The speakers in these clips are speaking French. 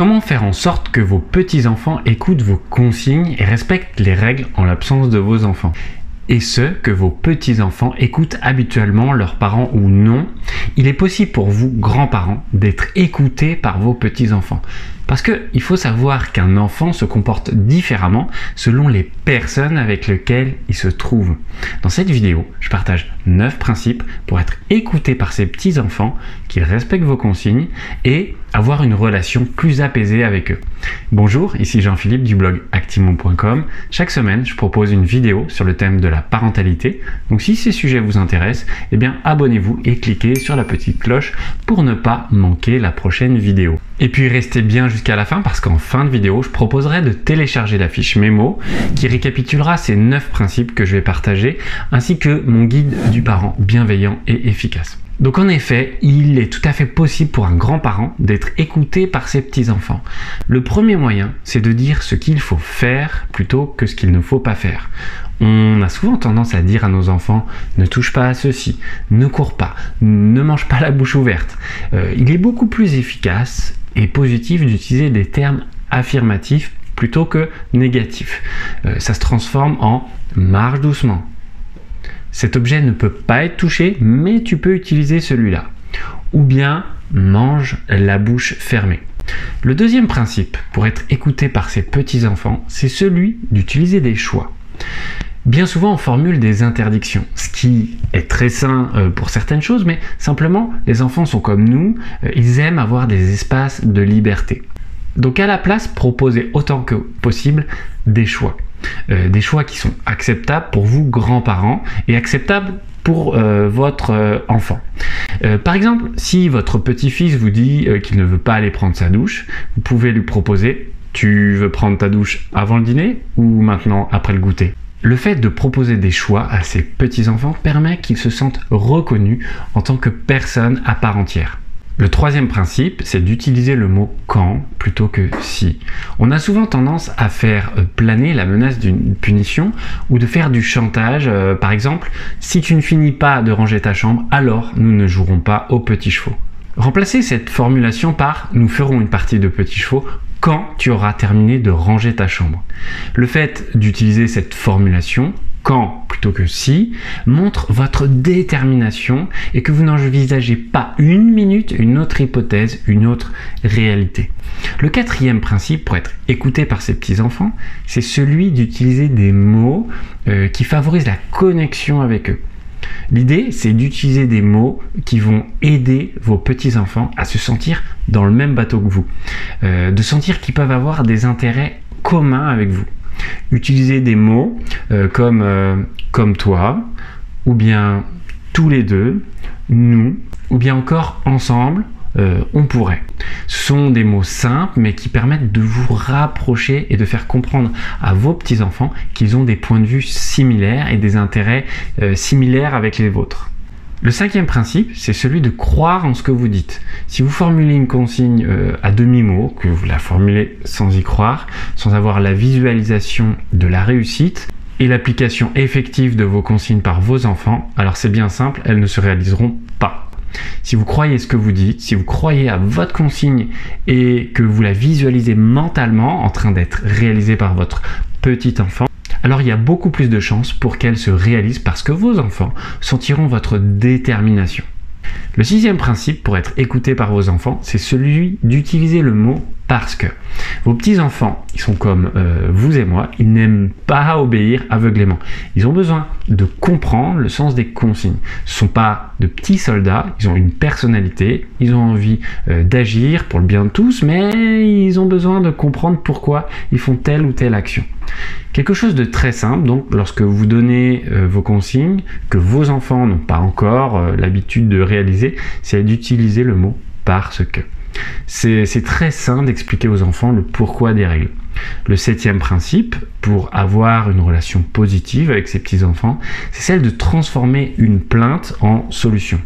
Comment faire en sorte que vos petits-enfants écoutent vos consignes et respectent les règles en l'absence de vos enfants? Et ce, que vos petits-enfants écoutent habituellement leurs parents ou non, il est possible pour vous, grands-parents, d'être écoutés par vos petits-enfants. Parce qu'il faut savoir qu'un enfant se comporte différemment selon les personnes avec lesquelles il se trouve. Dans cette vidéo, je partage 9 principes pour être écouté par ses petits-enfants, qu'ils respectent vos consignes et avoir une relation plus apaisée avec eux. Bonjour, ici Jean-Philippe du blog actimon.com. Chaque semaine, je propose une vidéo sur le thème de la parentalité. Donc si ces sujets vous intéressent, eh bien abonnez-vous et cliquez sur la petite cloche pour ne pas manquer la prochaine vidéo. Et puis restez bien jusqu'à la fin parce qu'en fin de vidéo, je proposerai de télécharger la fiche mémo qui récapitulera ces 9 principes que je vais partager ainsi que mon guide du parent bienveillant et efficace. Donc en effet, il est tout à fait possible pour un grand-parent d'être écouté par ses petits-enfants. Le premier moyen, c'est de dire ce qu'il faut faire plutôt que ce qu'il ne faut pas faire. On a souvent tendance à dire à nos enfants ne touche pas à ceci, ne cours pas, ne mange pas la bouche ouverte. Euh, il est beaucoup plus efficace et positif d'utiliser des termes affirmatifs plutôt que négatifs. Euh, ça se transforme en marche doucement, cet objet ne peut pas être touché, mais tu peux utiliser celui-là. Ou bien mange la bouche fermée. Le deuxième principe pour être écouté par ses petits-enfants, c'est celui d'utiliser des choix. Bien souvent, on formule des interdictions, ce qui est très sain euh, pour certaines choses, mais simplement, les enfants sont comme nous, euh, ils aiment avoir des espaces de liberté. Donc à la place, proposez autant que possible des choix. Euh, des choix qui sont acceptables pour vous, grands-parents, et acceptables pour euh, votre euh, enfant. par exemple, si votre petit-fils vous dit qu'il ne veut pas aller prendre sa douche, vous pouvez lui proposer tu veux prendre ta douche avant le dîner ou maintenant après le goûter? Le fait de proposer des choix à ses petits-enfants permet qu'ils se sentent reconnus en tant que personnes à part entière. Le troisième principe, c'est d'utiliser le mot quand plutôt que si. On a souvent tendance à faire euh, planer la menace d'une punition ou de faire du chantage. Euh, par exemple, si tu ne finis pas de ranger ta chambre, alors nous ne jouerons pas aux petits chevaux. Remplacez cette formulation par nous ferons une partie de petits chevaux quand tu auras terminé de ranger ta chambre. Le fait d'utiliser cette formulation quand plutôt que si montre votre détermination et que vous n'envisagez pas une minute une autre hypothèse, une autre réalité. Le quatrième principe pour être écouté par ces petits-enfants, c'est celui d'utiliser des mots euh, qui favorisent la connexion avec eux. L'idée, c'est d'utiliser des mots qui vont aider vos petits-enfants à se sentir dans le même bateau que vous, euh, de sentir qu'ils peuvent avoir des intérêts communs avec vous. Utilisez des mots euh, comme, euh, comme toi, ou bien tous les deux, nous, ou bien encore ensemble, euh, on pourrait. Sont des mots simples mais qui permettent de vous rapprocher et de faire comprendre à vos petits-enfants qu'ils ont des points de vue similaires et des intérêts similaires avec les vôtres. Le cinquième principe, c'est celui de croire en ce que vous dites. Si vous formulez une consigne euh, à demi-mot, que vous la formulez sans y croire, sans avoir la visualisation de la réussite et l'application effective de vos consignes par vos enfants, alors c'est bien simple, elles ne se réaliseront pas. Si vous croyez ce que vous dites, si vous croyez à votre consigne et que vous la visualisez mentalement en train d'être réalisée par votre petit enfant, alors il y a beaucoup plus de chances pour qu'elle se réalise parce que vos enfants sentiront votre détermination. Le sixième principe pour être écouté par vos enfants, c'est celui d'utiliser le mot parce que. Vos petits-enfants, ils sont comme euh, vous et moi, ils n'aiment pas obéir aveuglément. Ils ont besoin de comprendre le sens des consignes. Ce ne sont pas de petits soldats, ils ont une personnalité, ils ont envie euh, d'agir pour le bien de tous, mais ils ont besoin de comprendre pourquoi ils font telle ou telle action. Quelque chose de très simple, donc lorsque vous donnez euh, vos consignes, que vos enfants n'ont pas encore l'habitude de réaliser, c'est d'utiliser le mot parce que. C'est très sain d'expliquer aux enfants le pourquoi des règles. Le septième principe, pour avoir une relation positive avec ses petits-enfants, c'est celle de transformer une plainte en solution.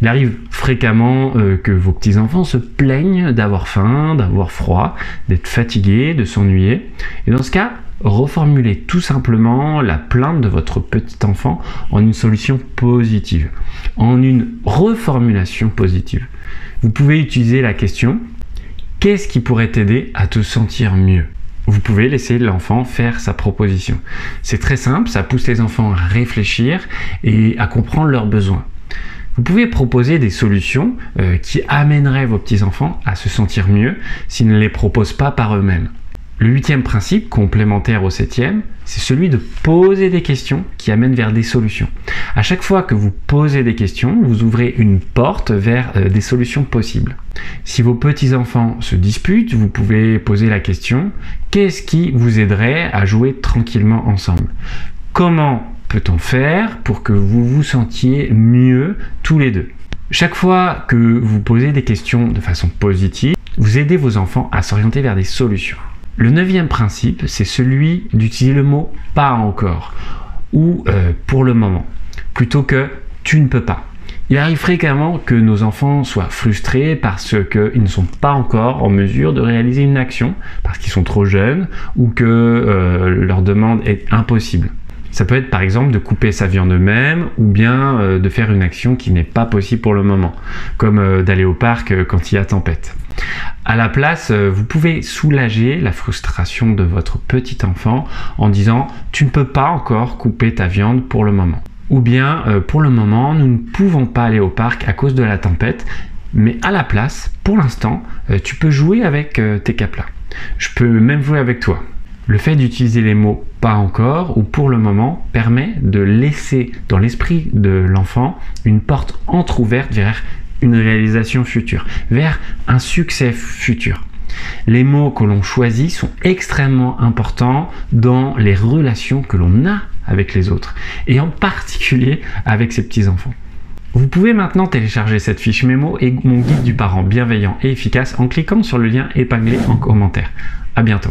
Il arrive fréquemment euh, que vos petits-enfants se plaignent d'avoir faim, d'avoir froid, d'être fatigués, de s'ennuyer. Et dans ce cas, reformulez tout simplement la plainte de votre petit enfant en une solution positive, en une reformulation positive. Vous pouvez utiliser la question Qu'est-ce qui pourrait t'aider à te sentir mieux? Vous pouvez laisser l'enfant faire sa proposition. C'est très simple, ça pousse les enfants à réfléchir et à comprendre leurs besoins. Vous pouvez proposer des solutions euh, qui amèneraient vos petits-enfants à se sentir mieux s'ils ne les proposent pas par eux-mêmes. Le huitième principe, complémentaire au septième, c'est celui de poser des questions qui amènent vers des solutions. À chaque fois que vous posez des questions, vous ouvrez une porte vers euh, des solutions possibles. Si vos petits-enfants se disputent, vous pouvez poser la question qu'est-ce qui vous aiderait à jouer tranquillement ensemble? Comment peut-on faire pour que vous vous sentiez mieux tous les deux? Chaque fois que vous posez des questions de façon positive, vous aidez vos enfants à s'orienter vers des solutions. Le neuvième principe, c'est celui d'utiliser le mot pas encore ou euh, pour le moment, plutôt que tu ne peux pas. Il arrive fréquemment que nos enfants soient frustrés parce qu'ils ne sont pas encore en mesure de réaliser une action, parce qu'ils sont trop jeunes ou que euh, leur demande est impossible. Ça peut être par exemple de couper sa viande eux-mêmes ou bien euh, de faire une action qui n'est pas possible pour le moment, comme d'aller au parc quand il y a tempête. À la place, euh, vous pouvez soulager la frustration de votre petit enfant en disant tu ne peux pas encore couper ta viande pour le moment. Ou bien euh, pour le moment, nous ne pouvons pas aller au parc à cause de la tempête, mais à la place, pour l'instant, euh, tu peux jouer avec tes caplas. Je peux même jouer avec toi. Le fait d'utiliser les mots pas encore ou pour le moment permet de laisser dans l'esprit de l'enfant une porte entr'ouverte vers une réalisation future, vers un succès futur. Les mots que l'on choisit sont extrêmement importants dans les relations que l'on a avec les autres, et en particulier avec ses petits-enfants. Vous pouvez maintenant télécharger cette fiche mémo et mon guide du parent bienveillant et efficace en cliquant sur le lien épinglé en commentaire. A bientôt